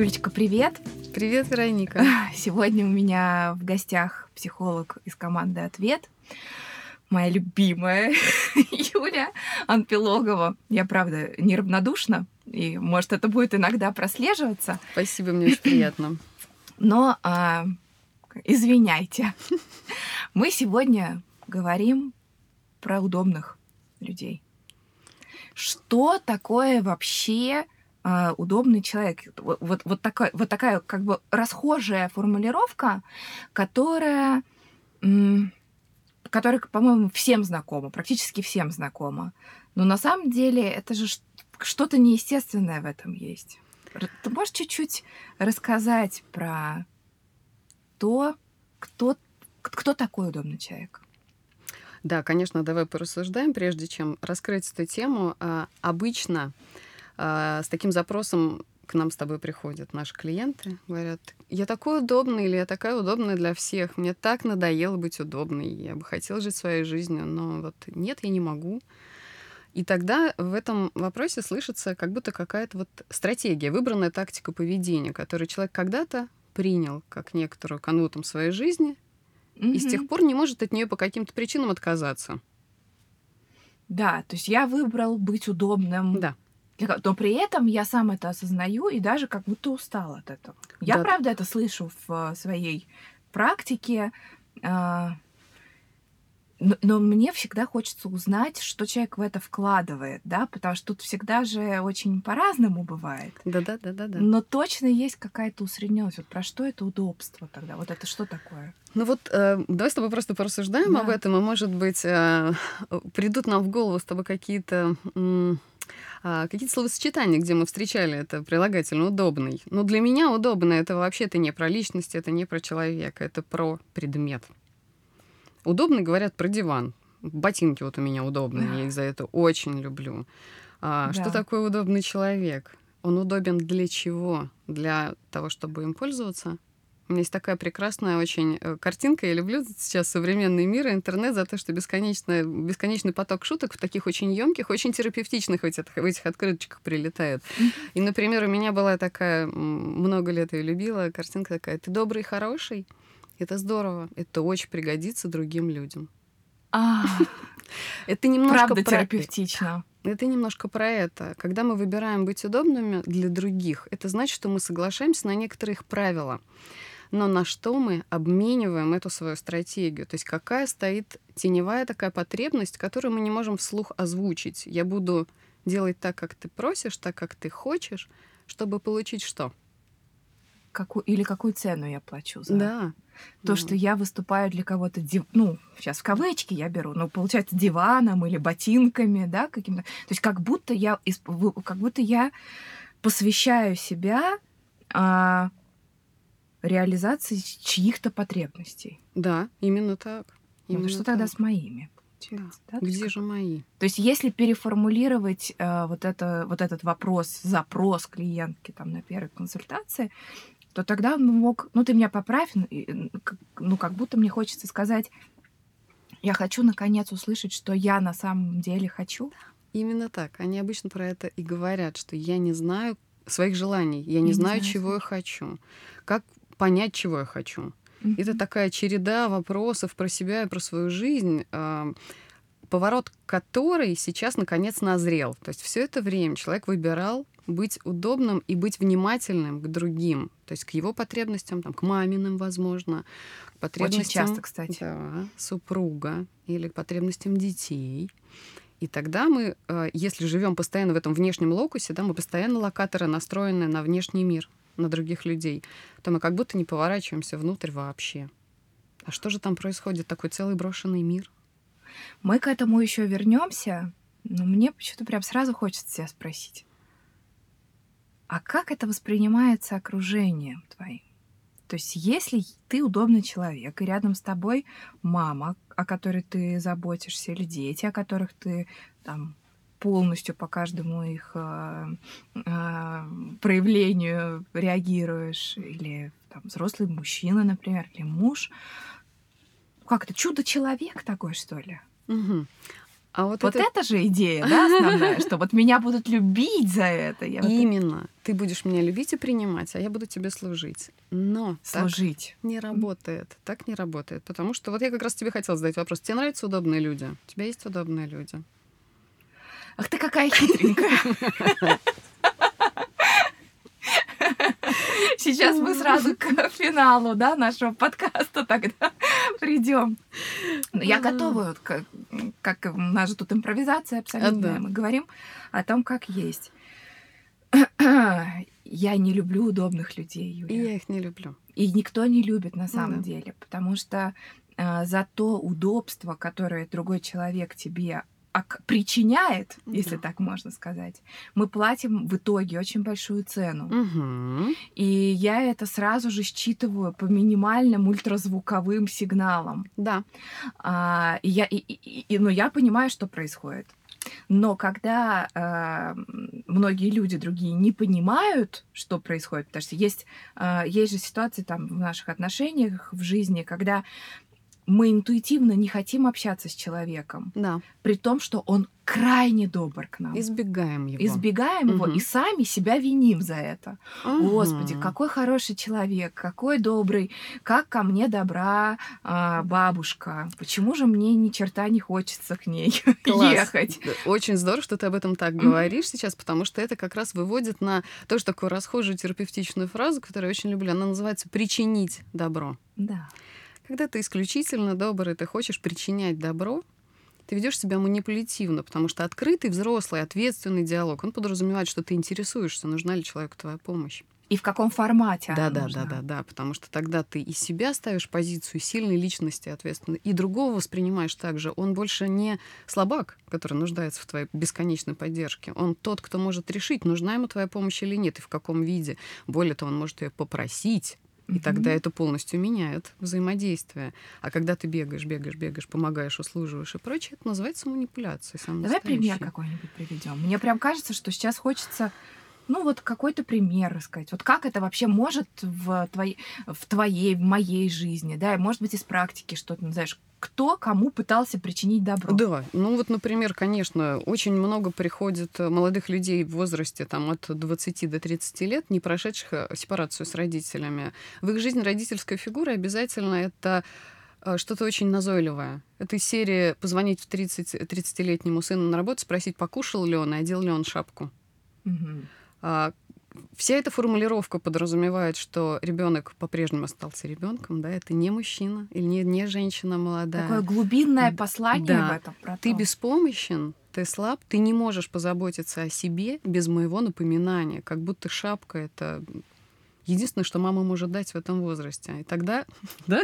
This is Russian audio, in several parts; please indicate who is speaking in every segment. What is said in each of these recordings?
Speaker 1: Юлечка, привет!
Speaker 2: Привет, Вероника!
Speaker 1: Сегодня у меня в гостях психолог из команды «Ответ», моя любимая Юля Анпилогова. Я, правда, неравнодушна, и, может, это будет иногда прослеживаться.
Speaker 2: Спасибо, мне очень приятно.
Speaker 1: Но а, извиняйте. Мы сегодня говорим про удобных людей. Что такое вообще а, удобный человек? Вот, вот, такая, вот такая как бы расхожая формулировка, которая, которая, по-моему, всем знакома, практически всем знакома. Но на самом деле это же что-то неестественное в этом есть. Ты можешь чуть-чуть рассказать про то, кто, кто такой удобный человек?
Speaker 2: Да, конечно, давай порассуждаем, прежде чем раскрыть эту тему. А, обычно с таким запросом к нам с тобой приходят наши клиенты, говорят, я такой удобный или я такая удобная для всех, мне так надоело быть удобной, я бы хотела жить своей жизнью, но вот нет, я не могу. И тогда в этом вопросе слышится как будто какая-то вот стратегия, выбранная тактика поведения, которую человек когда-то принял как некоторую канву своей жизни, mm-hmm. и с тех пор не может от нее по каким-то причинам отказаться.
Speaker 1: Да, то есть я выбрал быть удобным.
Speaker 2: Да.
Speaker 1: Но при этом я сам это осознаю и даже как будто устал от этого. Я, да. правда, это слышу в своей практике. А, но, но мне всегда хочется узнать, что человек в это вкладывает, да, потому что тут всегда же очень по-разному бывает.
Speaker 2: Да, да, да, да, да.
Speaker 1: Но точно есть какая-то усредненность. Вот про что это удобство тогда? Вот это что такое?
Speaker 2: Ну вот э, давай с тобой просто порассуждаем да. об этом, и, может быть, э, придут нам в голову с тобой какие-то э, какие-то словосочетания, где мы встречали это прилагательно удобный. Но для меня удобно это вообще это не про личность, это не про человека, это про предмет. Удобно говорят про диван. Ботинки вот у меня удобные, я их за это очень люблю. А, да. Что такое удобный человек? Он удобен для чего? Для того, чтобы им пользоваться? У меня есть такая прекрасная очень э, картинка. Я люблю сейчас современный мир и интернет за то, что бесконечный, бесконечный поток шуток в таких очень емких, очень терапевтичных в этих, в этих открыточках прилетает. И, например, у меня была такая, много лет я любила, картинка такая, ты добрый, хороший, это здорово. Это очень пригодится другим людям.
Speaker 1: А,
Speaker 2: это немножко
Speaker 1: правда терапевтично.
Speaker 2: Это немножко про это. Когда мы выбираем быть удобными для других, это значит, что мы соглашаемся на некоторые их правила. Но на что мы обмениваем эту свою стратегию? То есть какая стоит теневая такая потребность, которую мы не можем вслух озвучить? Я буду делать так, как ты просишь, так, как ты хочешь, чтобы получить что?
Speaker 1: Какую, или какую цену я плачу за
Speaker 2: да.
Speaker 1: то, да. что я выступаю для кого-то, див... ну, сейчас в кавычки я беру, но получается диваном или ботинками, да, каким-то. То есть как будто я, как будто я посвящаю себя а, реализации чьих-то потребностей.
Speaker 2: Да, именно так.
Speaker 1: Именно что так. тогда с моими?
Speaker 2: Да. Да? Где же мои?
Speaker 1: То есть, если переформулировать э, вот, это, вот этот вопрос, запрос клиентки там, на первой консультации, то тогда он мог, ну ты меня поправь, ну как будто мне хочется сказать, я хочу наконец услышать, что я на самом деле хочу.
Speaker 2: Именно так. Они обычно про это и говорят, что я не знаю своих желаний, я не, я знаю, не знаю, чего я хочу, как понять, чего я хочу. Mm-hmm. Это такая череда вопросов про себя и про свою жизнь, э, поворот которой сейчас наконец назрел. То есть все это время человек выбирал быть удобным и быть внимательным к другим, то есть к его потребностям, там, к маминым, возможно, к потребностям
Speaker 1: Очень часто, кстати.
Speaker 2: Да, супруга или к потребностям детей. И тогда мы, э, если живем постоянно в этом внешнем локусе, да, мы постоянно локаторы настроены на внешний мир, на других людей, то мы как будто не поворачиваемся внутрь вообще. А что же там происходит? Такой целый брошенный мир.
Speaker 1: Мы к этому еще вернемся, но мне почему-то прям сразу хочется тебя спросить. А как это воспринимается окружением твоим? То есть если ты удобный человек, и рядом с тобой мама, о которой ты заботишься, или дети, о которых ты там полностью по каждому их э, э, проявлению реагируешь, или там, взрослый мужчина, например, или муж, как это чудо-человек такой, что ли?
Speaker 2: Угу.
Speaker 1: А вот, вот это... это же идея, да, основная, что вот меня будут любить за это.
Speaker 2: Я Именно. Вот... Ты будешь меня любить и принимать, а я буду тебе служить. Но
Speaker 1: служить
Speaker 2: так не работает. Так не работает. Потому что вот я как раз тебе хотела задать вопрос. Тебе нравятся удобные люди? У тебя есть удобные люди?
Speaker 1: Ах ты какая хитренькая. Сейчас мы сразу к финалу, да, нашего подкаста тогда придем. Я готова, как, как у нас же тут импровизация абсолютно. Мы говорим о том, как есть. Я не люблю удобных людей, Юля.
Speaker 2: И я их не люблю.
Speaker 1: И никто не любит на самом ну, да. деле, потому что э, за то удобство, которое другой человек тебе причиняет, если да. так можно сказать, мы платим в итоге очень большую цену.
Speaker 2: Угу.
Speaker 1: И я это сразу же считываю по минимальным ультразвуковым сигналам.
Speaker 2: Да.
Speaker 1: А, и я, и, и, и, ну, я понимаю, что происходит. Но когда э, многие люди другие не понимают, что происходит, потому что есть, э, есть же ситуации там в наших отношениях, в жизни, когда мы интуитивно не хотим общаться с человеком.
Speaker 2: Да.
Speaker 1: При том, что он крайне добр к нам.
Speaker 2: Избегаем его.
Speaker 1: Избегаем угу. его и сами себя виним за это. Угу. Господи, какой хороший человек, какой добрый, как ко мне добра а, бабушка. Почему же мне ни черта не хочется к ней Класс. ехать?
Speaker 2: Очень здорово, что ты об этом так говоришь сейчас, потому что это как раз выводит на тоже такую расхожую терапевтичную фразу, которую я очень люблю. Она называется «причинить добро».
Speaker 1: Да.
Speaker 2: Когда ты исключительно добрый, ты хочешь причинять добро, ты ведешь себя манипулятивно, потому что открытый, взрослый, ответственный диалог, он подразумевает, что ты интересуешься, нужна ли человеку твоя помощь.
Speaker 1: И в каком формате
Speaker 2: да, да,
Speaker 1: нужна.
Speaker 2: да, да, да, потому что тогда ты из себя ставишь позицию сильной личности, ответственной, и другого воспринимаешь так же. Он больше не слабак, который нуждается в твоей бесконечной поддержке. Он тот, кто может решить, нужна ему твоя помощь или нет, и в каком виде. Более того, он может ее попросить, и тогда это полностью меняет взаимодействие. А когда ты бегаешь, бегаешь, бегаешь, помогаешь, услуживаешь и прочее, это называется манипуляцией.
Speaker 1: Давай пример какой-нибудь приведем. Мне прям кажется, что сейчас хочется ну вот какой-то пример рассказать. Вот как это вообще может в твоей, в твоей, в моей жизни, да, и может быть из практики что-то, ну, знаешь, кто кому пытался причинить добро.
Speaker 2: Да, ну вот, например, конечно, очень много приходит молодых людей в возрасте там, от 20 до 30 лет, не прошедших э, сепарацию с родителями. В их жизни родительская фигура обязательно это э, что-то очень назойливое. Это из серии позвонить в 30, 30-летнему сыну на работу, спросить, покушал ли он и одел ли он шапку.
Speaker 1: Угу.
Speaker 2: Вся эта формулировка подразумевает, что ребенок по-прежнему остался ребенком, да, это не мужчина или не, не женщина молодая.
Speaker 1: Такое глубинное послание
Speaker 2: да.
Speaker 1: в этом. Про
Speaker 2: ты беспомощен, ты слаб, ты не можешь позаботиться о себе без моего напоминания, как будто шапка это единственное, что мама может дать в этом возрасте. И тогда, да,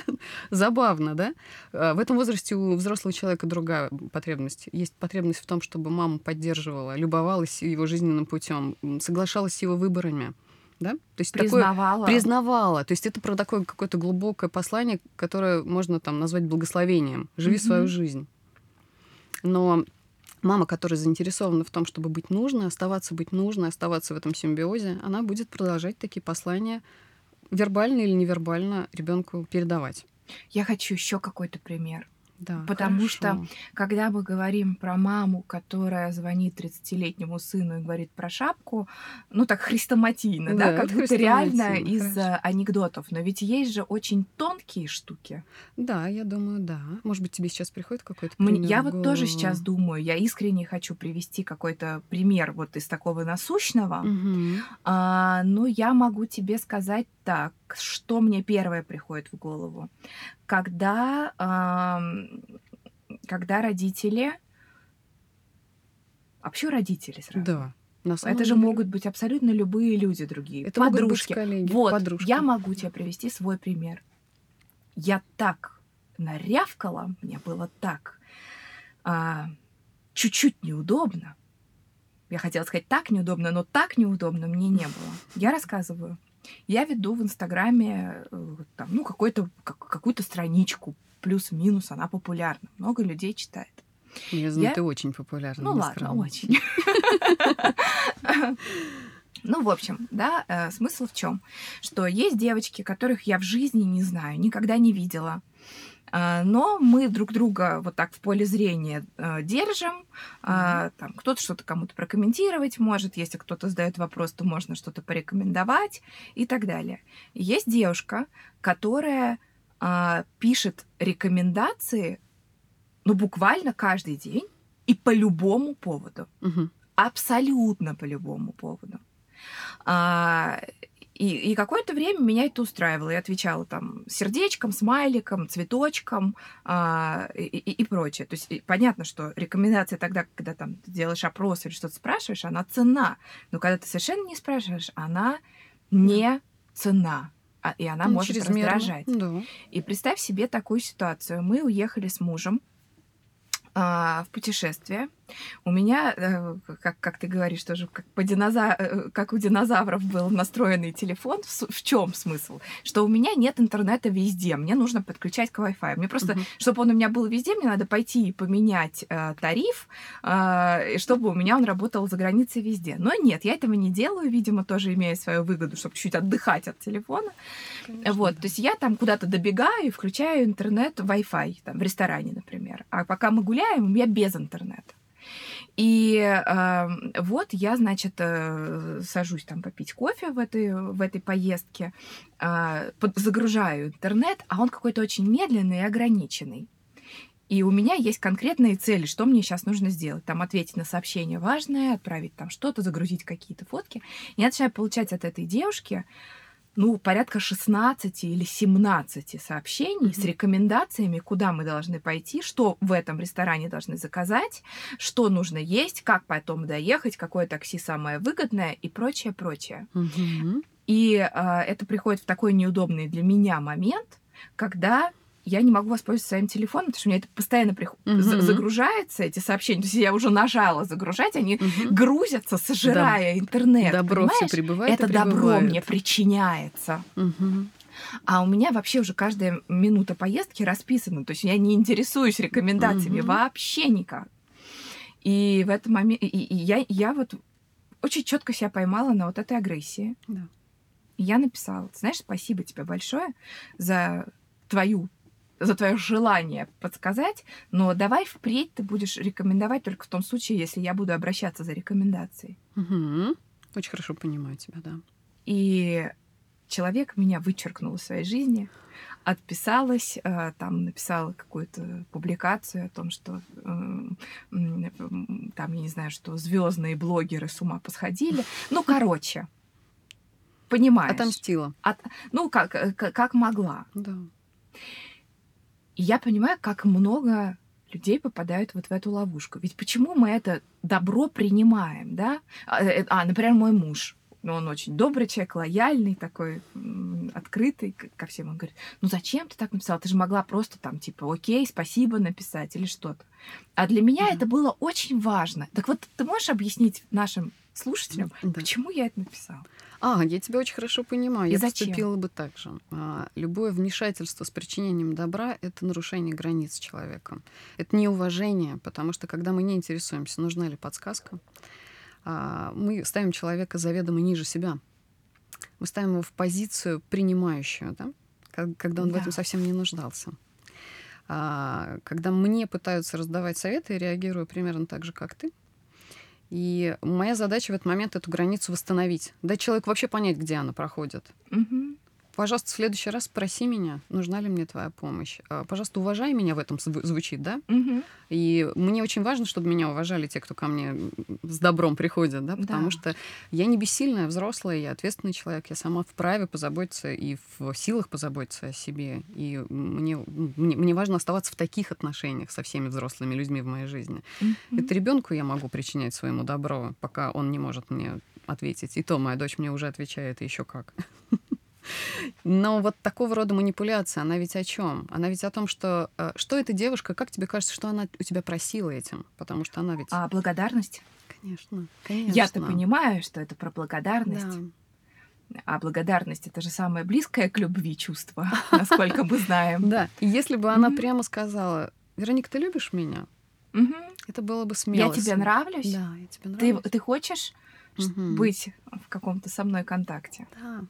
Speaker 2: забавно, да? А, в этом возрасте у взрослого человека другая потребность. Есть потребность в том, чтобы мама поддерживала, любовалась его жизненным путем, соглашалась с его выборами. Да? То
Speaker 1: есть признавала.
Speaker 2: Такое, признавала. То есть это про такое какое-то глубокое послание, которое можно там назвать благословением. Живи mm-hmm. свою жизнь. Но мама, которая заинтересована в том, чтобы быть нужной, оставаться быть нужной, оставаться в этом симбиозе, она будет продолжать такие послания вербально или невербально ребенку передавать.
Speaker 1: Я хочу еще какой-то пример.
Speaker 2: Да,
Speaker 1: Потому
Speaker 2: хорошо.
Speaker 1: что, когда мы говорим про маму, которая звонит 30-летнему сыну и говорит про шапку, ну так хрестоматийно, да, да как будто реально из хорошо. анекдотов. Но ведь есть же очень тонкие штуки.
Speaker 2: Да, я думаю, да. Может быть, тебе сейчас приходит какой-то пример
Speaker 1: Я вот тоже сейчас думаю, я искренне хочу привести какой-то пример вот из такого насущного.
Speaker 2: Угу.
Speaker 1: А, но я могу тебе сказать так, что мне первое приходит в голову? Когда, э, когда родители... Вообще родители сразу.
Speaker 2: Да.
Speaker 1: На самом Это же могут быть абсолютно любые люди другие.
Speaker 2: Это подружки. Могут быть коллеги,
Speaker 1: вот,
Speaker 2: подружки.
Speaker 1: я могу тебе привести свой пример. Я так нарявкала, мне было так а, чуть-чуть неудобно. Я хотела сказать так неудобно, но так неудобно мне не было. Я рассказываю. Я веду в Инстаграме э, там, ну, какой-то, как, какую-то страничку, плюс-минус, она популярна. Много людей читает.
Speaker 2: Я знаю, я... ты очень популярна.
Speaker 1: Ну ладно, очень. Ну, в общем, да, э, смысл в чем? Что есть девочки, которых я в жизни не знаю, никогда не видела. А, но мы друг друга вот так в поле зрения э, держим. Mm-hmm. Там кто-то что-то кому-то прокомментировать может, если кто-то задает вопрос, то можно что-то порекомендовать и так далее. Есть девушка, которая а, пишет рекомендации, ну буквально каждый день и по любому поводу,
Speaker 2: mm-hmm.
Speaker 1: абсолютно по любому поводу. И, и какое-то время меня это устраивало. Я отвечала там сердечком, смайликом, цветочком а, и, и, и прочее. То есть и понятно, что рекомендация тогда, когда там ты делаешь опрос или что-то спрашиваешь, она цена. Но когда ты совершенно не спрашиваешь, она не цена. А, и она ну, может раздражать.
Speaker 2: Да.
Speaker 1: И представь себе такую ситуацию. Мы уехали с мужем а, в путешествие. У меня, э, как, как ты говоришь, тоже как, по диноза... Э, как у динозавров был настроенный телефон. В, в чем смысл? Что у меня нет интернета везде. Мне нужно подключать к Wi-Fi. Мне просто, uh-huh. чтобы он у меня был везде, мне надо пойти и поменять э, тариф, э, чтобы у меня он работал за границей везде. Но нет, я этого не делаю, видимо, тоже имея свою выгоду, чтобы чуть отдыхать от телефона. Конечно, вот, да. то есть я там куда-то добегаю и включаю интернет Wi-Fi, там, в ресторане, например. А пока мы гуляем, я без интернета. И э, вот я, значит, э, сажусь там попить кофе в этой, в этой поездке, э, под, загружаю интернет, а он какой-то очень медленный и ограниченный. И у меня есть конкретные цели, что мне сейчас нужно сделать. Там ответить на сообщение важное, отправить там что-то, загрузить какие-то фотки. Я начинаю получать от этой девушки ну, порядка 16 или 17 сообщений mm-hmm. с рекомендациями, куда мы должны пойти, что в этом ресторане должны заказать, что нужно есть, как потом доехать, какое такси самое выгодное и прочее, прочее.
Speaker 2: Mm-hmm.
Speaker 1: И э, это приходит в такой неудобный для меня момент, когда я не могу воспользоваться своим телефоном, потому что у меня это постоянно прих... mm-hmm. загружается, эти сообщения. То есть я уже нажала загружать, они mm-hmm. грузятся, сожирая да. интернет.
Speaker 2: Добро
Speaker 1: понимаешь?
Speaker 2: все прибывает
Speaker 1: Это добро мне причиняется.
Speaker 2: Mm-hmm.
Speaker 1: А у меня вообще уже каждая минута поездки расписана. То есть я не интересуюсь рекомендациями mm-hmm. вообще никак. И в этом моменте и, и я, я вот очень четко себя поймала на вот этой агрессии.
Speaker 2: Да.
Speaker 1: И я написала, знаешь, спасибо тебе большое за твою за твое желание подсказать, но давай впредь ты будешь рекомендовать только в том случае, если я буду обращаться за рекомендацией.
Speaker 2: Угу. Очень хорошо понимаю тебя, да.
Speaker 1: И человек меня вычеркнул из своей жизни, отписалась, э, там написала какую-то публикацию о том, что э, там, я не знаю, что звездные блогеры с ума посходили. Ну, короче, понимаешь.
Speaker 2: Отомстила.
Speaker 1: От, ну, как, э, как могла.
Speaker 2: Да.
Speaker 1: И я понимаю, как много людей попадают вот в эту ловушку. Ведь почему мы это добро принимаем, да? А, э, а например, мой муж. Он очень добрый человек, лояльный, такой открытый ко всем. Он говорит, ну зачем ты так написала? Ты же могла просто там типа окей, спасибо написать или что-то. А для меня mm-hmm. это было очень важно. Так вот, ты можешь объяснить нашим слушателям, да. почему я это написала?
Speaker 2: А, я тебя очень хорошо понимаю.
Speaker 1: И
Speaker 2: я
Speaker 1: зачем?
Speaker 2: поступила бы так же. А, любое вмешательство с причинением добра — это нарушение границ человека. Это неуважение, потому что когда мы не интересуемся, нужна ли подсказка, а, мы ставим человека заведомо ниже себя. Мы ставим его в позицию принимающую, да? когда он да. в этом совсем не нуждался. А, когда мне пытаются раздавать советы, я реагирую примерно так же, как ты. И моя задача в этот момент эту границу восстановить. Дать человеку вообще понять, где она проходит.
Speaker 1: Угу.
Speaker 2: Пожалуйста, в следующий раз спроси меня, нужна ли мне твоя помощь. А, пожалуйста, уважай меня в этом звучит, да?
Speaker 1: Угу.
Speaker 2: И мне очень важно, чтобы меня уважали те, кто ко мне с добром приходят, да, потому да. что я не бессильная взрослая, я ответственный человек, я сама вправе позаботиться и в силах позаботиться о себе. И мне, мне, мне важно оставаться в таких отношениях со всеми взрослыми людьми в моей жизни.
Speaker 1: Угу.
Speaker 2: Это ребенку я могу причинять своему добро, пока он не может мне ответить. И то моя дочь мне уже отвечает, и еще как. Но вот такого рода манипуляция, она ведь о чем? Она ведь о том, что э, что эта девушка, как тебе кажется, что она у тебя просила этим? Потому что она ведь...
Speaker 1: А благодарность?
Speaker 2: Конечно, конечно.
Speaker 1: Я-то понимаю, что это про благодарность. Да. А благодарность это же самое близкое к любви чувство, насколько мы знаем.
Speaker 2: Да. И если бы она прямо сказала: Вероника, ты любишь меня? Это было бы смело.
Speaker 1: Я тебе нравлюсь?
Speaker 2: Да, я тебе нравлюсь.
Speaker 1: Ты, ты хочешь быть в каком-то со мной контакте?
Speaker 2: Да.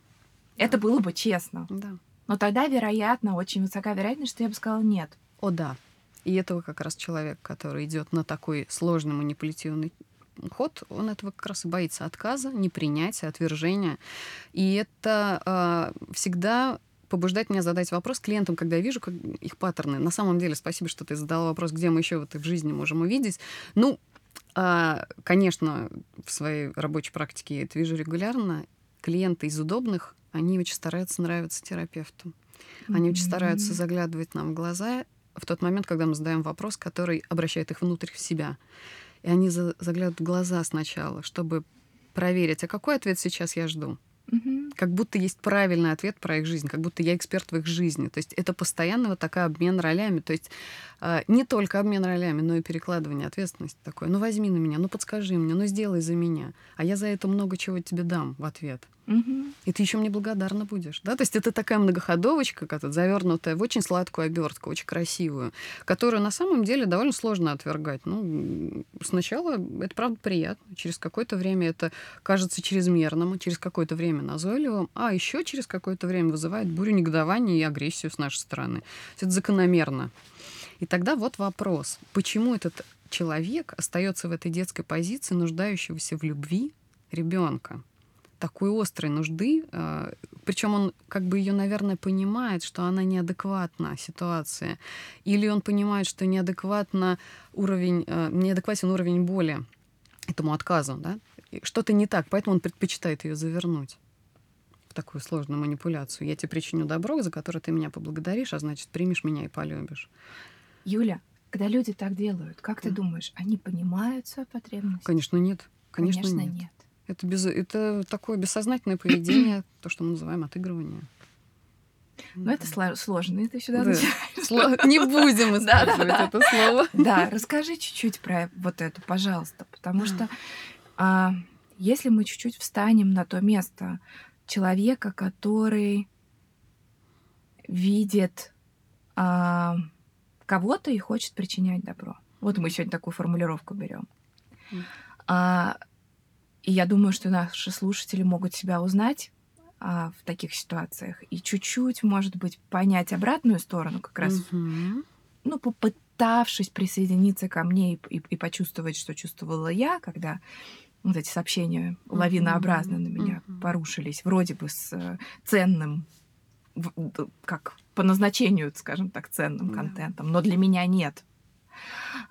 Speaker 1: Это было бы честно.
Speaker 2: Да.
Speaker 1: Но тогда, вероятно, очень высока вероятность, что я бы сказала нет.
Speaker 2: О, да. И этого как раз человек, который идет на такой сложный манипулятивный ход, он этого как раз и боится отказа, непринятия, отвержения. И это э, всегда побуждает меня задать вопрос клиентам, когда я вижу как их паттерны. На самом деле, спасибо, что ты задала вопрос, где мы еще в этой жизни можем увидеть. Ну, а, конечно, в своей рабочей практике я это вижу регулярно. Клиенты из удобных, они очень стараются нравиться терапевту. Они mm-hmm. очень стараются заглядывать нам в глаза в тот момент, когда мы задаем вопрос, который обращает их внутрь в себя. И они за- заглядывают в глаза сначала, чтобы проверить, а какой ответ сейчас я жду. Угу. Как будто есть правильный ответ про их жизнь, как будто я эксперт в их жизни. То есть это постоянно вот такой обмен ролями. То есть э, не только обмен ролями, но и перекладывание ответственности такое. Ну возьми на меня, ну подскажи мне, ну сделай за меня. А я за это много чего тебе дам в ответ. И ты еще мне благодарна будешь. Да? То есть это такая многоходовочка, как завернутая в очень сладкую обертку, очень красивую, которую на самом деле довольно сложно отвергать. Ну, сначала это правда приятно. Через какое-то время это кажется чрезмерным, через какое-то время назойливым, а еще через какое-то время вызывает бурю негодования и агрессию с нашей стороны. Это закономерно. И тогда вот вопрос, почему этот человек остается в этой детской позиции, нуждающегося в любви ребенка? Такой острой нужды, а, причем он как бы ее, наверное, понимает, что она неадекватна ситуация, или он понимает, что неадекватно уровень, а, неадекватен уровень боли этому отказу, да? что-то не так, поэтому он предпочитает ее завернуть в такую сложную манипуляцию. Я тебе причиню добро, за которое ты меня поблагодаришь, а значит, примешь меня и полюбишь.
Speaker 1: Юля, когда люди так делают, как ты думаешь, они понимают свою потребность?
Speaker 2: Конечно, нет. Конечно, Конечно нет. нет. Это, без, это такое бессознательное поведение, то, что мы называем отыгрывание.
Speaker 1: Ну, это сложно, это еще надо
Speaker 2: Не будем использовать это слово.
Speaker 1: Да, расскажи чуть-чуть про вот это, пожалуйста, потому что а, если мы чуть-чуть встанем на то место человека, который видит а, кого-то и хочет причинять добро. Вот мы сегодня такую формулировку берем. А, и я думаю, что наши слушатели могут себя узнать а, в таких ситуациях и чуть-чуть, может быть, понять обратную сторону, как раз, mm-hmm. ну, попытавшись присоединиться ко мне и, и, и почувствовать, что чувствовала я, когда вот эти сообщения лавинообразно mm-hmm. на меня mm-hmm. порушились, вроде бы с э, ценным, как по назначению, скажем так, ценным mm-hmm. контентом, но для меня нет.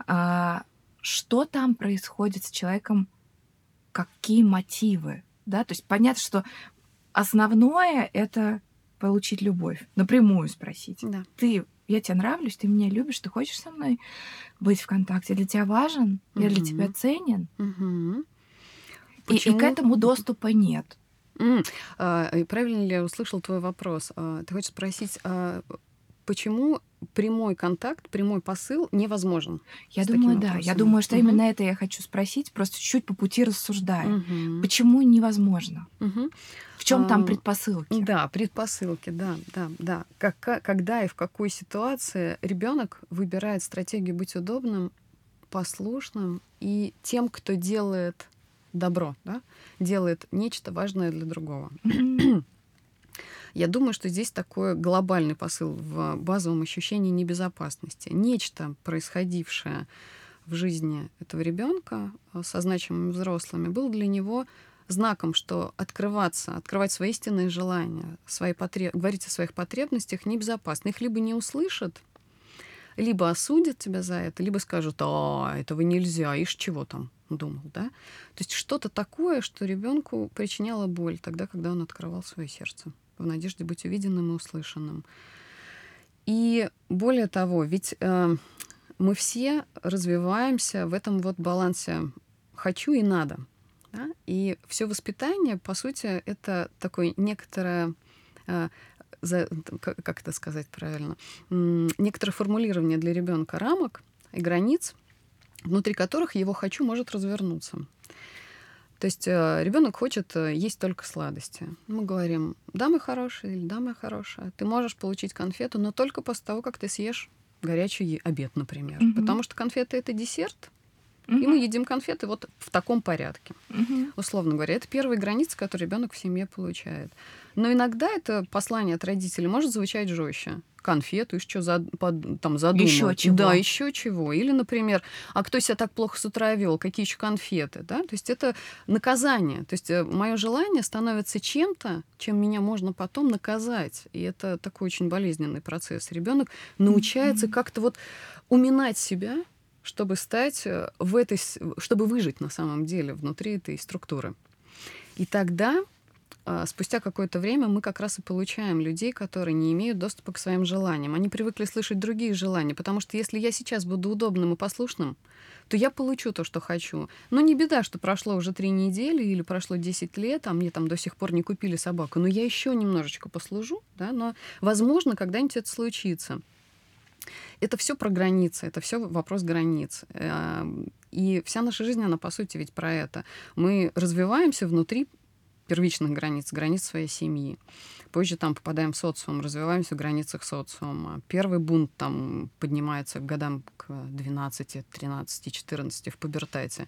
Speaker 1: А, что там происходит с человеком? Какие мотивы, да, то есть понятно, что основное это получить любовь, напрямую спросить. Да. Ты, я тебе нравлюсь, ты меня любишь, ты хочешь со мной быть в контакте, для тебя важен, угу. я для тебя ценен. Угу. И, и к этому доступа нет.
Speaker 2: Mm. А, правильно ли я услышал твой вопрос? А, ты хочешь спросить, а почему прямой контакт, прямой посыл невозможен.
Speaker 1: Я думаю, да. Я думаю, что угу. именно это я хочу спросить, просто чуть-чуть по пути рассуждая. Угу. Почему невозможно? Угу. В чем а, там предпосылки?
Speaker 2: Да, предпосылки, да, да, да. Как, когда и в какой ситуации ребенок выбирает стратегию быть удобным, послушным и тем, кто делает добро, да, делает нечто важное для другого. Я думаю, что здесь такой глобальный посыл в базовом ощущении небезопасности. Нечто, происходившее в жизни этого ребенка э, со значимыми взрослыми, было для него знаком, что открываться, открывать свои истинные желания, свои потреб... говорить о своих потребностях небезопасно. Их либо не услышат, либо осудят тебя за это, либо скажут, а, этого нельзя, ишь чего там думал, да? То есть что-то такое, что ребенку причиняло боль тогда, когда он открывал свое сердце в надежде быть увиденным и услышанным. И более того, ведь э, мы все развиваемся в этом вот балансе хочу и надо. Да? И все воспитание, по сути, это такое некоторое э, за, как это сказать правильно, некоторое формулирование для ребенка рамок и границ, внутри которых его хочу может развернуться. То есть э, ребенок хочет э, есть только сладости. Мы говорим, да, мой хороший или да, моя хорошая, ты можешь получить конфету, но только после того, как ты съешь горячий обед, например. Mm-hmm. Потому что конфета это десерт, Угу. И мы едим конфеты вот в таком порядке.
Speaker 1: Угу.
Speaker 2: Условно говоря, это первые границы, которые ребенок в семье получает. Но иногда это послание от родителей может звучать жестче конфету, еще за, под, там задумал.
Speaker 1: Еще чего.
Speaker 2: Да, еще чего. Или, например, а кто себя так плохо с утра вел, какие еще конфеты, да? То есть это наказание. То есть э, мое желание становится чем-то, чем меня можно потом наказать. И это такой очень болезненный процесс. Ребенок научается mm-hmm. как-то вот уминать себя, чтобы стать э, в этой, чтобы выжить на самом деле внутри этой структуры. И тогда спустя какое-то время мы как раз и получаем людей, которые не имеют доступа к своим желаниям. Они привыкли слышать другие желания, потому что если я сейчас буду удобным и послушным, то я получу то, что хочу. Но не беда, что прошло уже три недели или прошло 10 лет, а мне там до сих пор не купили собаку. Но я еще немножечко послужу, да, но, возможно, когда-нибудь это случится. Это все про границы, это все вопрос границ. Эм, и вся наша жизнь, она, по сути, ведь про это. Мы развиваемся внутри первичных границ, границ своей семьи. Позже там попадаем в социум, развиваемся в границах социума. Первый бунт там поднимается к годам к 12, 13, 14 в пубертате.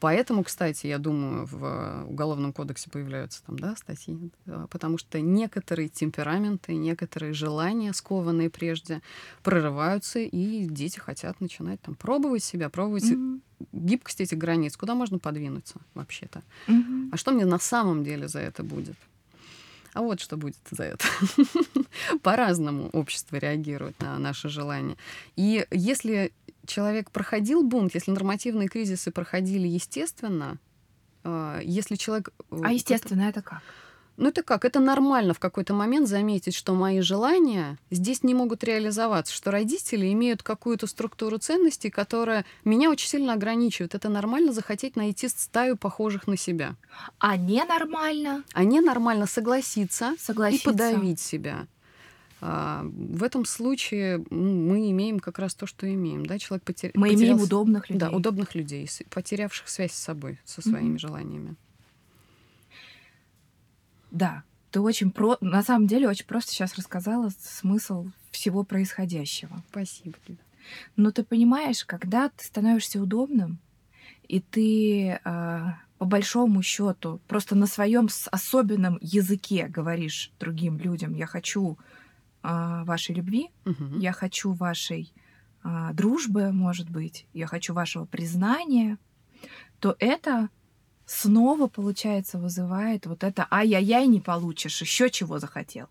Speaker 2: Поэтому, кстати, я думаю, в Уголовном кодексе появляются там, да, статьи, потому что некоторые темпераменты, некоторые желания, скованные прежде, прорываются, и дети хотят начинать там пробовать себя, пробовать mm-hmm гибкость этих границ, куда можно подвинуться вообще-то.
Speaker 1: Угу.
Speaker 2: А что мне на самом деле за это будет? А вот что будет за это. По-разному общество реагирует на наши желания. И если человек проходил бунт, если нормативные кризисы проходили естественно, а, если человек...
Speaker 1: Э, а естественно это как?
Speaker 2: Ну это как? Это нормально в какой-то момент заметить, что мои желания здесь не могут реализоваться, что родители имеют какую-то структуру ценностей, которая меня очень сильно ограничивает. Это нормально захотеть найти стаю похожих на себя.
Speaker 1: А ненормально?
Speaker 2: А ненормально согласиться,
Speaker 1: согласиться.
Speaker 2: и подавить себя. А, в этом случае мы имеем как раз то, что имеем. Да? Человек потер...
Speaker 1: Мы
Speaker 2: потерял...
Speaker 1: имеем удобных людей.
Speaker 2: Да, удобных людей, потерявших связь с собой, со своими mm-hmm. желаниями.
Speaker 1: Да, ты очень про... на самом деле очень просто сейчас рассказала смысл всего происходящего.
Speaker 2: Спасибо, Лида.
Speaker 1: Но ты понимаешь, когда ты становишься удобным, и ты э, по большому счету просто на своем особенном языке говоришь другим людям: я хочу э, вашей любви,
Speaker 2: угу.
Speaker 1: я хочу вашей э, дружбы, может быть, я хочу вашего признания, то это снова, получается, вызывает вот это ай-яй-яй не получишь, еще чего захотел.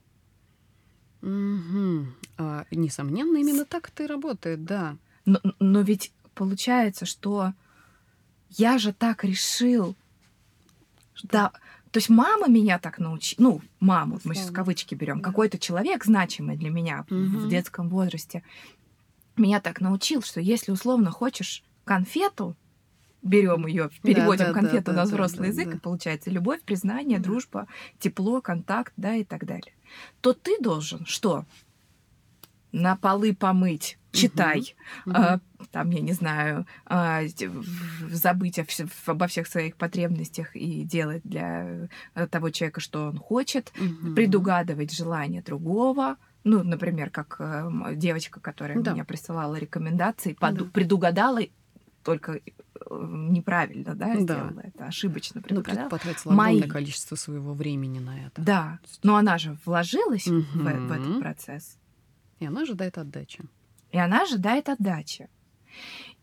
Speaker 2: Угу. А, несомненно, именно так это и работает, да.
Speaker 1: Но, но ведь получается, что я же так решил. Что? Да, то есть мама меня так научила, ну, маму, мы сейчас в кавычки берем, да. какой-то человек значимый для меня угу. в детском возрасте, меня так научил, что если условно хочешь конфету, берем ее, переводим да, да, конфету да, на взрослый да, язык, да. и получается любовь, признание, да. дружба, тепло, контакт, да, и так далее. То ты должен что? На полы помыть, читай, угу. а, там, я не знаю, а, забыть о, обо всех своих потребностях и делать для э, того человека, что он хочет, угу. предугадывать желание другого, ну, например, как э, девочка, которая да. меня присылала рекомендации, под, предугадала только неправильно, да, сделала да. это, ошибочно
Speaker 2: ну, предугадала. Ну, потратила огромное Мои... количество своего времени на это.
Speaker 1: Да, но она же вложилась угу. в, в этот процесс.
Speaker 2: И она ожидает отдачи.
Speaker 1: И она ожидает отдачи.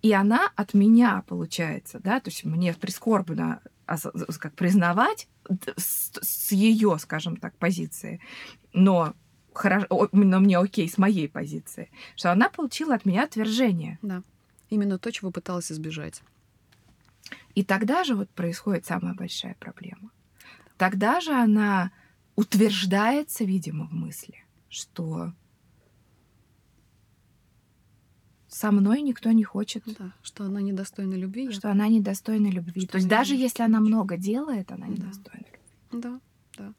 Speaker 1: И она от меня, получается, да, то есть мне прискорбно как признавать с, с ее, скажем так, позиции, но хорошо, но мне окей с моей позиции, что она получила от меня отвержение.
Speaker 2: Да. Именно то, чего пыталась избежать.
Speaker 1: И тогда же вот происходит самая большая проблема. Тогда же она утверждается, видимо, в мысли, что со мной никто не хочет.
Speaker 2: Да, что она недостойна любви.
Speaker 1: Что она недостойна любви. Что То есть даже если она много делает, она недостойна
Speaker 2: да. любви. Да, да.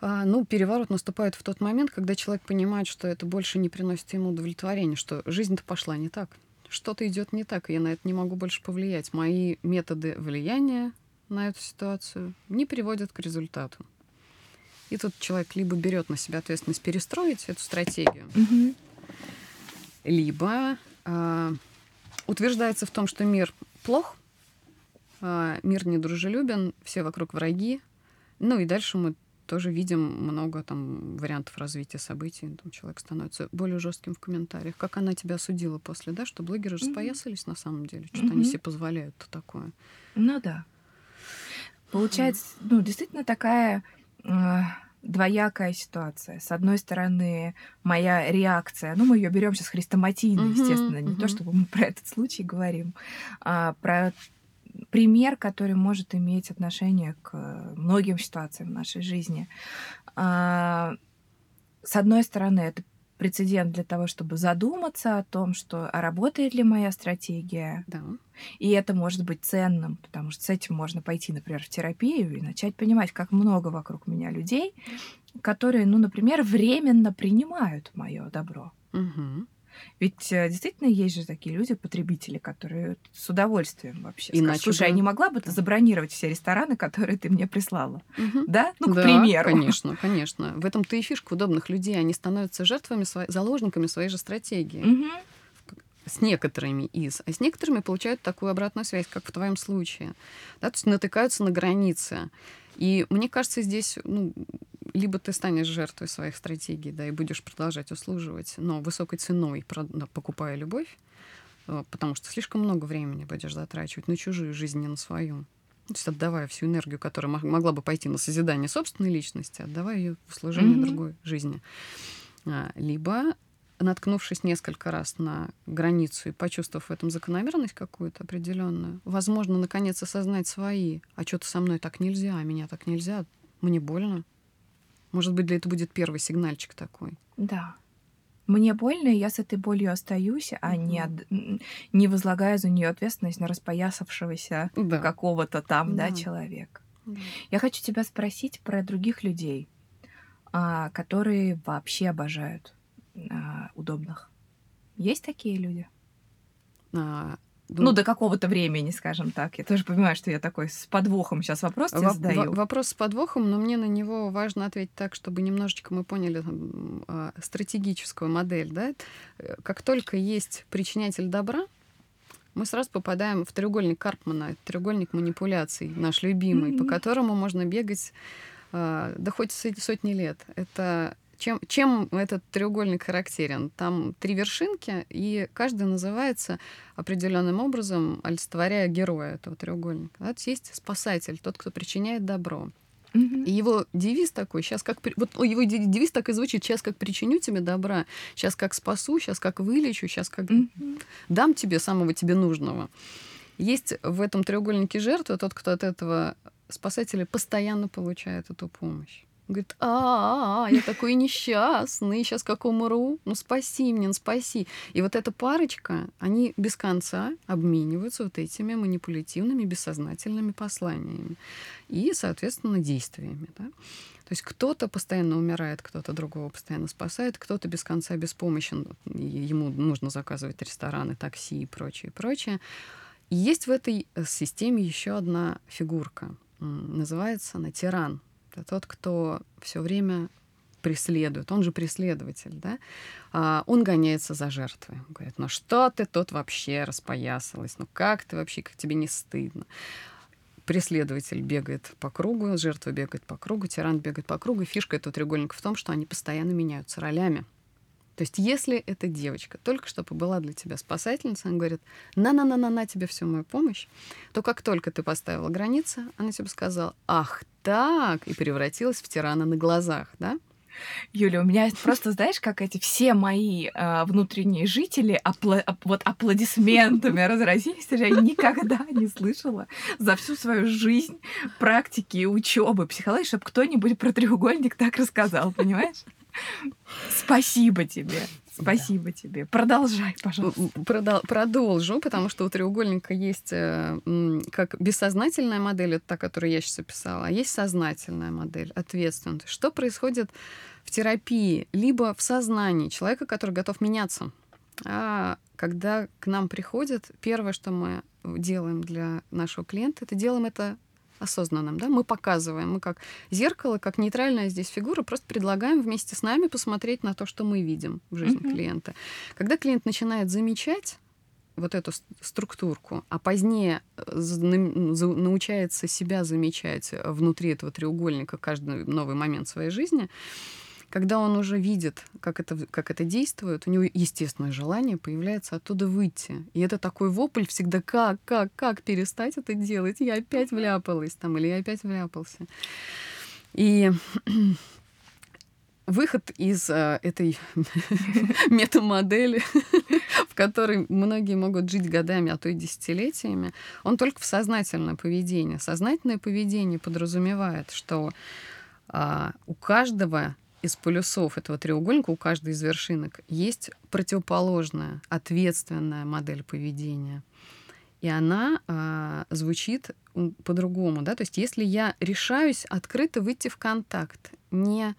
Speaker 2: А, ну, переворот наступает в тот момент, когда человек понимает, что это больше не приносит ему удовлетворения, что жизнь-то пошла не так что-то идет не так, и я на это не могу больше повлиять. Мои методы влияния на эту ситуацию не приводят к результату. И тут человек либо берет на себя ответственность перестроить эту стратегию,
Speaker 1: угу.
Speaker 2: либо э, утверждается в том, что мир плох, а, мир недружелюбен, все вокруг враги. Ну и дальше мы тоже видим много там вариантов развития событий. Там человек становится более жестким в комментариях. Как она тебя осудила после, да, что блогеры mm-hmm. распоясались на самом деле, что-то mm-hmm. они себе позволяют такое.
Speaker 1: Ну да. Получается, ну, действительно такая э, двоякая ситуация. С одной стороны, моя реакция, ну, мы ее берем сейчас хрестоматийно, uh-huh, естественно, не uh-huh. то, чтобы мы про этот случай говорим, а про пример, который может иметь отношение к многим ситуациям в нашей жизни. А, с одной стороны, это прецедент для того, чтобы задуматься о том, что а работает ли моя стратегия.
Speaker 2: Да.
Speaker 1: И это может быть ценным, потому что с этим можно пойти, например, в терапию и начать понимать, как много вокруг меня людей, которые, ну, например, временно принимают мое добро.
Speaker 2: Угу.
Speaker 1: Ведь э, действительно есть же такие люди, потребители, которые с удовольствием вообще Иначе скажут, слушай, бы... а не могла бы ты забронировать все рестораны, которые ты мне прислала? Угу. Да? Ну, к
Speaker 2: да,
Speaker 1: примеру.
Speaker 2: конечно, конечно. В этом-то и фишка удобных людей. Они становятся жертвами, заложниками своей же стратегии.
Speaker 1: Угу
Speaker 2: с некоторыми из, а с некоторыми получают такую обратную связь, как в твоем случае. Да, то есть натыкаются на границы. И мне кажется, здесь ну, либо ты станешь жертвой своих стратегий, да, и будешь продолжать услуживать, но высокой ценой, покупая любовь, э, потому что слишком много времени будешь затрачивать на чужую жизнь, не на свою. То есть отдавая всю энергию, которая могла бы пойти на созидание собственной личности, отдавая ее в служение mm-hmm. другой жизни. А, либо наткнувшись несколько раз на границу и почувствовав в этом закономерность какую-то определенную, возможно, наконец осознать свои, а что-то со мной так нельзя, а меня так нельзя, мне больно, может быть, для этого будет первый сигнальчик такой.
Speaker 1: Да. Мне больно, и я с этой болью остаюсь, а mm-hmm. не, от, не возлагаю за нее ответственность на распоясавшегося да. какого-то там, да, да человека. Да. Я хочу тебя спросить про других людей, а, которые вообще обожают а, удобных. Есть такие люди?
Speaker 2: А,
Speaker 1: ну, до какого-то времени, скажем так. Я тоже понимаю, что я такой с подвохом сейчас вопрос тебе задаю.
Speaker 2: Вопрос с подвохом, но мне на него важно ответить так, чтобы немножечко мы поняли а, стратегическую модель. Да? Как только есть причинятель добра, мы сразу попадаем в треугольник Карпмана, треугольник манипуляций, наш любимый, mm-hmm. по которому можно бегать а, да хоть сотни лет. Это чем, чем этот треугольник характерен? Там три вершинки, и каждый называется определенным образом, олицетворяя героя этого треугольника. Да? есть спасатель, тот, кто причиняет добро. И его девиз такой, сейчас как... Вот его девиз так и звучит, сейчас как причиню тебе добра, сейчас как спасу, сейчас как вылечу, сейчас как дам тебе самого тебе нужного. Есть в этом треугольнике жертва, тот, кто от этого спасателя постоянно получает эту помощь. Говорит, а, -а, -а я такой несчастный, сейчас как умру, ну спаси меня, спаси. И вот эта парочка, они без конца обмениваются вот этими манипулятивными, бессознательными посланиями и, соответственно, действиями. Да? То есть кто-то постоянно умирает, кто-то другого постоянно спасает, кто-то без конца беспомощен, ему нужно заказывать рестораны, такси и прочее, прочее. И есть в этой э, системе еще одна фигурка. Называется она тиран это тот, кто все время преследует, он же преследователь, да, а, он гоняется за жертвой. Он говорит, ну что ты тут вообще распоясалась, ну как ты вообще, как тебе не стыдно. Преследователь бегает по кругу, жертва бегает по кругу, тиран бегает по кругу. Фишка этого треугольника в том, что они постоянно меняются ролями. То есть если эта девочка только что побыла для тебя спасательницей, она говорит, на-на-на-на-на тебе всю мою помощь, то как только ты поставила границы, она тебе сказала, ах так, и превратилась в тирана на глазах, да?
Speaker 1: Юля, у меня просто, знаешь, как эти все мои э, внутренние жители апла вот аплодисментами разразились, я никогда не слышала за всю свою жизнь практики учебы психологии, чтобы кто-нибудь про треугольник так рассказал, понимаешь? Спасибо тебе. Спасибо да. тебе. Продолжай, пожалуйста.
Speaker 2: Продол- продолжу, потому что у треугольника есть э, как бессознательная модель, это та, которую я сейчас описала, а есть сознательная модель, ответственная. Что происходит в терапии, либо в сознании человека, который готов меняться? А когда к нам приходят, первое, что мы делаем для нашего клиента, это делаем это осознанным, да, мы показываем, мы как зеркало, как нейтральная здесь фигура, просто предлагаем вместе с нами посмотреть на то, что мы видим в жизни mm-hmm. клиента. Когда клиент начинает замечать вот эту структурку, а позднее э, научается себя замечать внутри этого треугольника каждый новый момент своей жизни, когда он уже видит, как это, как это действует, у него естественное желание появляется оттуда выйти. И это такой вопль всегда, как, как, как перестать это делать? Я опять вляпалась там, или я опять вляпался. И выход из э, этой метамодели, в которой многие могут жить годами, а то и десятилетиями, он только в сознательное поведение. Сознательное поведение подразумевает, что э, у каждого из полюсов этого треугольника, у каждой из вершинок, есть противоположная, ответственная модель поведения. И она э, звучит по-другому. Да? То есть если я решаюсь открыто выйти в контакт, не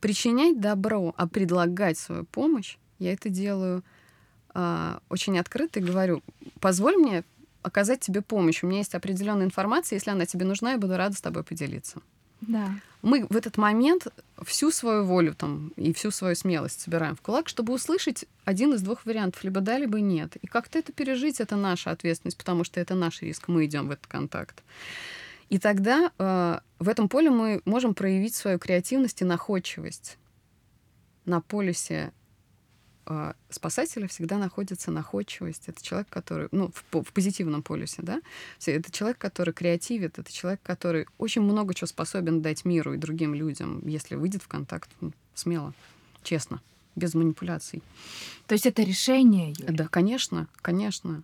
Speaker 2: причинять добро, а предлагать свою помощь, я это делаю э, очень открыто и говорю, позволь мне оказать тебе помощь. У меня есть определенная информация, если она тебе нужна, я буду рада с тобой поделиться.
Speaker 1: Да.
Speaker 2: Мы в этот момент всю свою волю там и всю свою смелость собираем в кулак, чтобы услышать один из двух вариантов, либо да, либо нет. И как-то это пережить, это наша ответственность, потому что это наш риск, мы идем в этот контакт. И тогда э, в этом поле мы можем проявить свою креативность и находчивость. На полюсе спасателя всегда находится находчивость. Это человек, который, ну, в, в позитивном полюсе, да, это человек, который креативит, это человек, который очень много чего способен дать миру и другим людям, если выйдет в контакт ну, смело, честно, без манипуляций.
Speaker 1: То есть это решение?
Speaker 2: Юля? Да, конечно, конечно.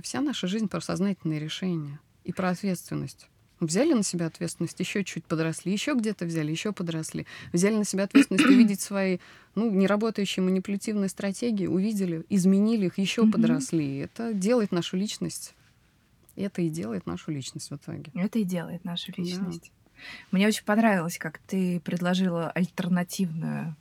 Speaker 2: Вся наша жизнь про сознательные решения и про ответственность. Взяли на себя ответственность, еще чуть подросли, еще где-то взяли, еще подросли. Взяли на себя ответственность увидеть свои ну, неработающие манипулятивные стратегии, увидели, изменили их, еще подросли. Это делает нашу личность. Это и делает нашу личность в итоге.
Speaker 1: Это и делает нашу личность. Да. Мне очень понравилось, как ты предложила альтернативную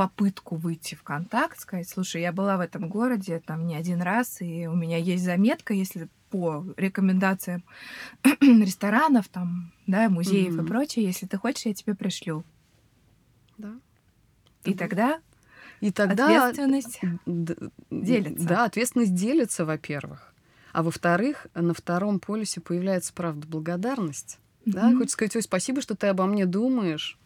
Speaker 1: попытку выйти в контакт, сказать, слушай, я была в этом городе там не один раз, и у меня есть заметка, если по рекомендациям ресторанов, там, да, музеев mm-hmm. и прочее, если ты хочешь, я тебе пришлю.
Speaker 2: Да.
Speaker 1: И тогда
Speaker 2: и тогда
Speaker 1: ответственность делится.
Speaker 2: Да, ответственность делится, во-первых. А во-вторых, на втором полюсе появляется, правда, благодарность. Mm-hmm. Да, хочется сказать, ой, спасибо, что ты обо мне думаешь.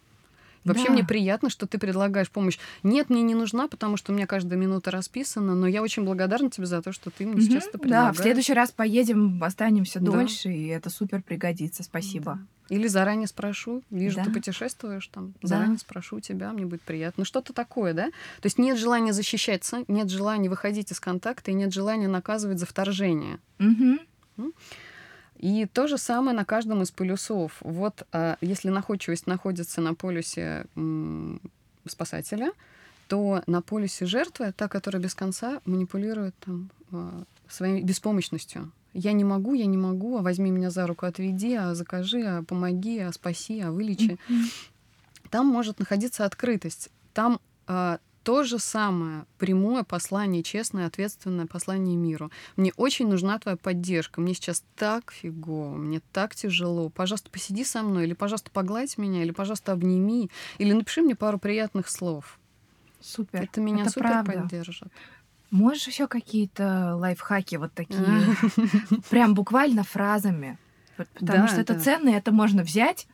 Speaker 2: Вообще да. мне приятно, что ты предлагаешь помощь. Нет, мне не нужна, потому что у меня каждая минута расписана, но я очень благодарна тебе за то, что ты мне угу. сейчас это предлагаешь.
Speaker 1: Да, в следующий раз поедем, останемся да. дольше, и это супер пригодится. Спасибо.
Speaker 2: Да. Или заранее спрошу, вижу, да. ты путешествуешь, там, да. заранее спрошу тебя, мне будет приятно. Ну, что-то такое, да? То есть нет желания защищаться, нет желания выходить из контакта и нет желания наказывать за вторжение.
Speaker 1: Угу.
Speaker 2: И то же самое на каждом из полюсов. Вот а, если находчивость находится на полюсе спасателя, то на полюсе жертвы, та, которая без конца манипулирует там, а, своей беспомощностью. Я не могу, я не могу, а возьми меня за руку, отведи, а закажи, а помоги, а спаси, а вылечи. Там может находиться открытость. Там а, то же самое прямое послание, честное, ответственное послание миру. Мне очень нужна твоя поддержка. Мне сейчас так фигово, мне так тяжело. Пожалуйста, посиди со мной, или, пожалуйста, погладь меня, или, пожалуйста, обними, или напиши мне пару приятных слов.
Speaker 1: Супер.
Speaker 2: Это меня
Speaker 1: Это
Speaker 2: супер
Speaker 1: правда.
Speaker 2: поддержит.
Speaker 1: Можешь еще какие-то лайфхаки вот такие, прям буквально фразами, потому что это ценно, это можно взять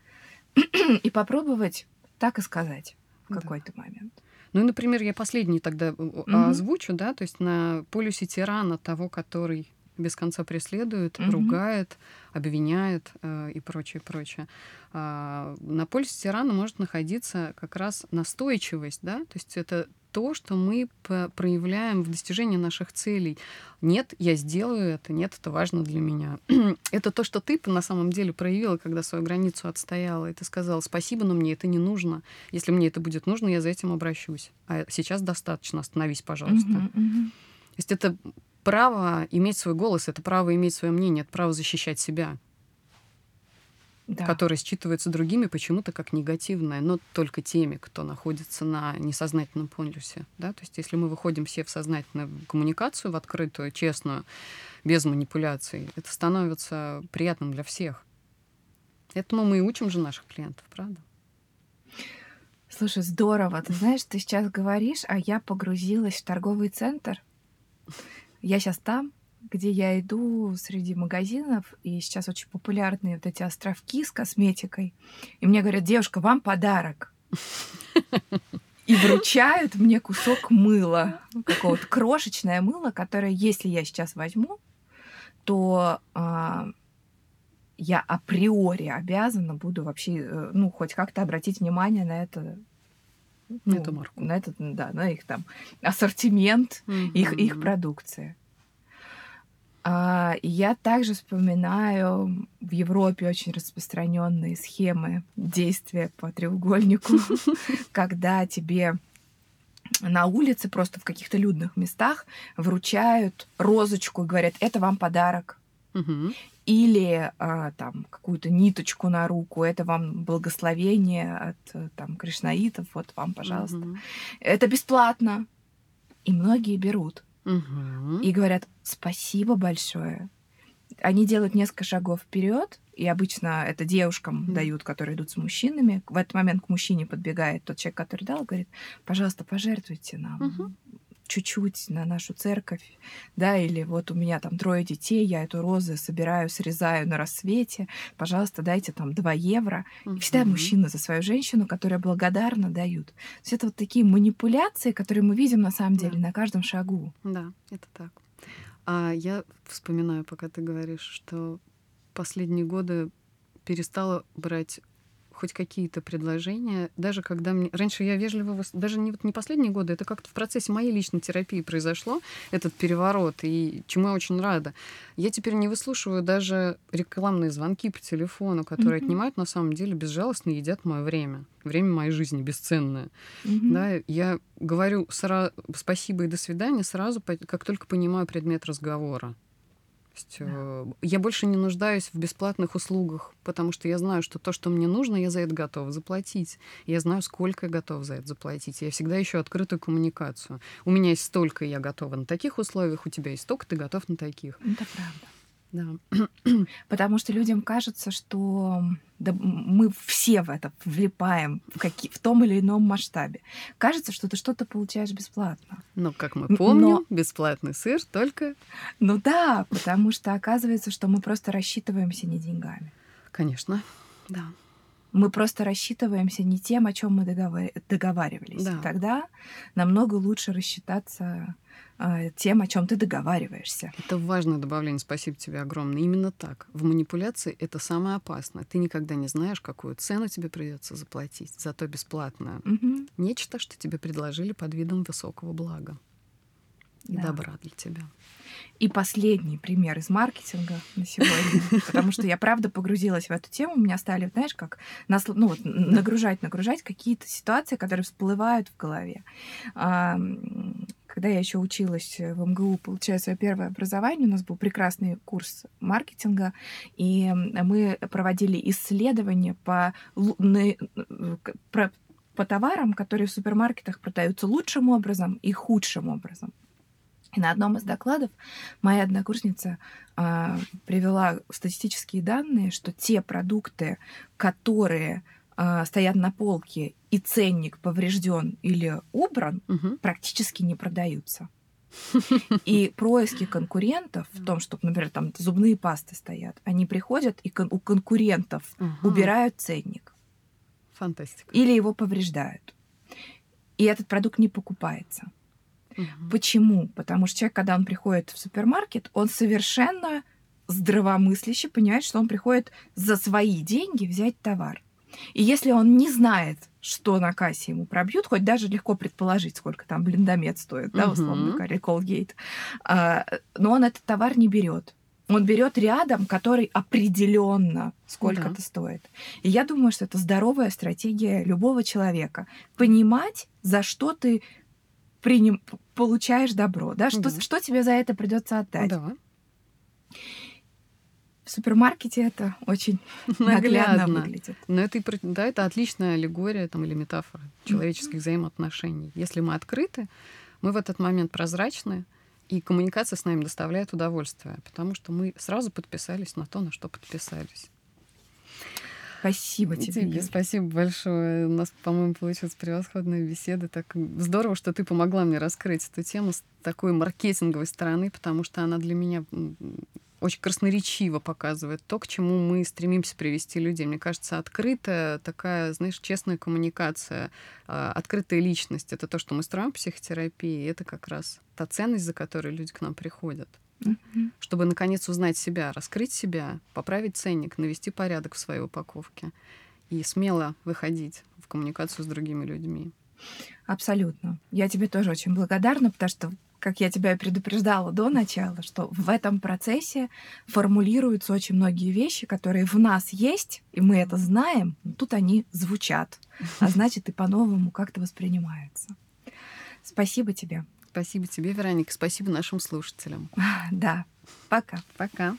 Speaker 1: и попробовать так и сказать в какой-то момент.
Speaker 2: Ну, например, я последний тогда mm-hmm. озвучу, да, то есть на полюсе тирана того, который без конца преследует, mm-hmm. ругает, обвиняет э, и прочее, прочее. А, на полюсе тирана может находиться как раз настойчивость, да, то есть это то, что мы проявляем в достижении наших целей. Нет, я сделаю это, нет, это важно для меня. это то, что ты на самом деле проявила, когда свою границу отстояла, и ты сказала, спасибо, но мне это не нужно. Если мне это будет нужно, я за этим обращусь. А сейчас достаточно, остановись, пожалуйста. Uh-huh, uh-huh. То есть это право иметь свой голос, это право иметь свое мнение, это право защищать себя да. которое считывается другими почему-то как негативное, но только теми, кто находится на несознательном полюсе. Да? То есть если мы выходим все в сознательную коммуникацию, в открытую, честную, без манипуляций, это становится приятным для всех. Этому мы и учим же наших клиентов, правда?
Speaker 1: Слушай, здорово. Ты знаешь, ты сейчас говоришь, а я погрузилась в торговый центр. Я сейчас там, где я иду среди магазинов, и сейчас очень популярные вот эти островки с косметикой. И мне говорят, девушка, вам подарок. И вручают мне кусок мыла, какого-то крошечное мыло, которое, если я сейчас возьму, то а, я априори обязана буду вообще, э, ну, хоть как-то обратить внимание на это
Speaker 2: ну, эту марку.
Speaker 1: На этот, да, на их там ассортимент, mm-hmm. их, их продукции. А, я также вспоминаю в Европе очень распространенные схемы действия по треугольнику, когда тебе на улице, просто в каких-то людных местах вручают розочку и говорят, это вам подарок. Или а, там какую-то ниточку на руку, это вам благословение от там кришнаитов, вот вам, пожалуйста. Это бесплатно. И многие берут.
Speaker 2: Угу.
Speaker 1: И говорят спасибо большое. Они делают несколько шагов вперед, и обычно это девушкам mm. дают, которые идут с мужчинами. В этот момент к мужчине подбегает тот человек, который дал, говорит, пожалуйста, пожертвуйте нам.
Speaker 2: Mm-hmm
Speaker 1: чуть-чуть на нашу церковь, да, или вот у меня там трое детей, я эту розы собираю, срезаю на рассвете, пожалуйста, дайте там 2 евро. И всегда мужчина за свою женщину, которая благодарна, дают. То есть это вот такие манипуляции, которые мы видим на самом деле да. на каждом шагу.
Speaker 2: Да, это так. А я вспоминаю, пока ты говоришь, что последние годы перестала брать хоть какие-то предложения, даже когда мне... Раньше я вежливо... Даже не, вот не последние годы, это как-то в процессе моей личной терапии произошло, этот переворот, и чему я очень рада. Я теперь не выслушиваю даже рекламные звонки по телефону, которые mm-hmm. отнимают на самом деле безжалостно едят мое время. Время моей жизни бесценное. Mm-hmm. Да, я говорю сразу спасибо и до свидания сразу, как только понимаю предмет разговора есть да. Э, я больше не нуждаюсь в бесплатных услугах, потому что я знаю, что то, что мне нужно, я за это готова заплатить. Я знаю, сколько я готова за это заплатить. Я всегда ищу открытую коммуникацию. У меня есть столько, я готова на таких условиях, у тебя есть столько, ты готов на таких.
Speaker 1: Это правда.
Speaker 2: Да.
Speaker 1: Потому что людям кажется, что да, мы все в это влипаем в, какие, в том или ином масштабе. Кажется, что ты что-то получаешь бесплатно.
Speaker 2: Но, как мы помним, Но... бесплатный сыр только...
Speaker 1: Ну да, потому что оказывается, что мы просто рассчитываемся не деньгами.
Speaker 2: Конечно, да.
Speaker 1: Мы просто рассчитываемся не тем, о чем мы договаривались. Да. Тогда намного лучше рассчитаться тем, о чем ты договариваешься.
Speaker 2: Это важное добавление. Спасибо тебе огромное. Именно так. В манипуляции это самое опасное. Ты никогда не знаешь, какую цену тебе придется заплатить, зато бесплатную.
Speaker 1: Угу.
Speaker 2: Нечто, что тебе предложили под видом высокого блага и да. добра для тебя.
Speaker 1: И последний пример из маркетинга на сегодня, потому что я правда погрузилась в эту тему, у меня стали, знаешь, как нас, ну, вот, нагружать, нагружать какие-то ситуации, которые всплывают в голове. Когда я еще училась в МГУ, получая свое первое образование, у нас был прекрасный курс маркетинга, и мы проводили исследования по, по товарам, которые в супермаркетах продаются лучшим образом и худшим образом. И на одном из докладов моя однокурсница а, привела статистические данные, что те продукты, которые а, стоят на полке и ценник поврежден или убран,
Speaker 2: угу.
Speaker 1: практически не продаются. И происки конкурентов в том, что, например, там зубные пасты стоят, они приходят и кон- у конкурентов угу. убирают ценник.
Speaker 2: Фантастика.
Speaker 1: Или его повреждают. И этот продукт не покупается.
Speaker 2: Угу.
Speaker 1: Почему? Потому что человек, когда он приходит в супермаркет, он совершенно здравомысляще понимает, что он приходит за свои деньги взять товар. И если он не знает, что на кассе ему пробьют, хоть даже легко предположить, сколько там блиндомет стоит, да, условно говоря, Colgate, а, но он этот товар не берет. Он берет рядом, который определенно сколько-то да. стоит. И я думаю, что это здоровая стратегия любого человека. Понимать, за что ты приним, получаешь добро, да, что, что тебе за это придется отдать.
Speaker 2: Да.
Speaker 1: В супермаркете это очень наглядно, наглядно выглядит.
Speaker 2: Но это, да, это отличная аллегория там, или метафора человеческих mm-hmm. взаимоотношений. Если мы открыты, мы в этот момент прозрачны, и коммуникация с нами доставляет удовольствие, потому что мы сразу подписались на то, на что подписались.
Speaker 1: Спасибо тебе.
Speaker 2: Тебе спасибо большое. У нас, по-моему, получилась превосходная беседа. Так здорово, что ты помогла мне раскрыть эту тему с такой маркетинговой стороны, потому что она для меня очень красноречиво показывает то, к чему мы стремимся привести людей. Мне кажется, открытая такая, знаешь, честная коммуникация, а, открытая личность — это то, что мы строим в психотерапии, и это как раз та ценность, за которой люди к нам приходят. Mm-hmm. Чтобы, наконец, узнать себя, раскрыть себя, поправить ценник, навести порядок в своей упаковке и смело выходить в коммуникацию с другими людьми.
Speaker 1: Абсолютно. Я тебе тоже очень благодарна, потому что как я тебя предупреждала до начала, что в этом процессе формулируются очень многие вещи, которые в нас есть, и мы это знаем, но тут они звучат, а значит и по-новому как-то воспринимаются. Спасибо тебе.
Speaker 2: Спасибо тебе, Вероника. Спасибо нашим слушателям.
Speaker 1: Да. Пока.
Speaker 2: Пока.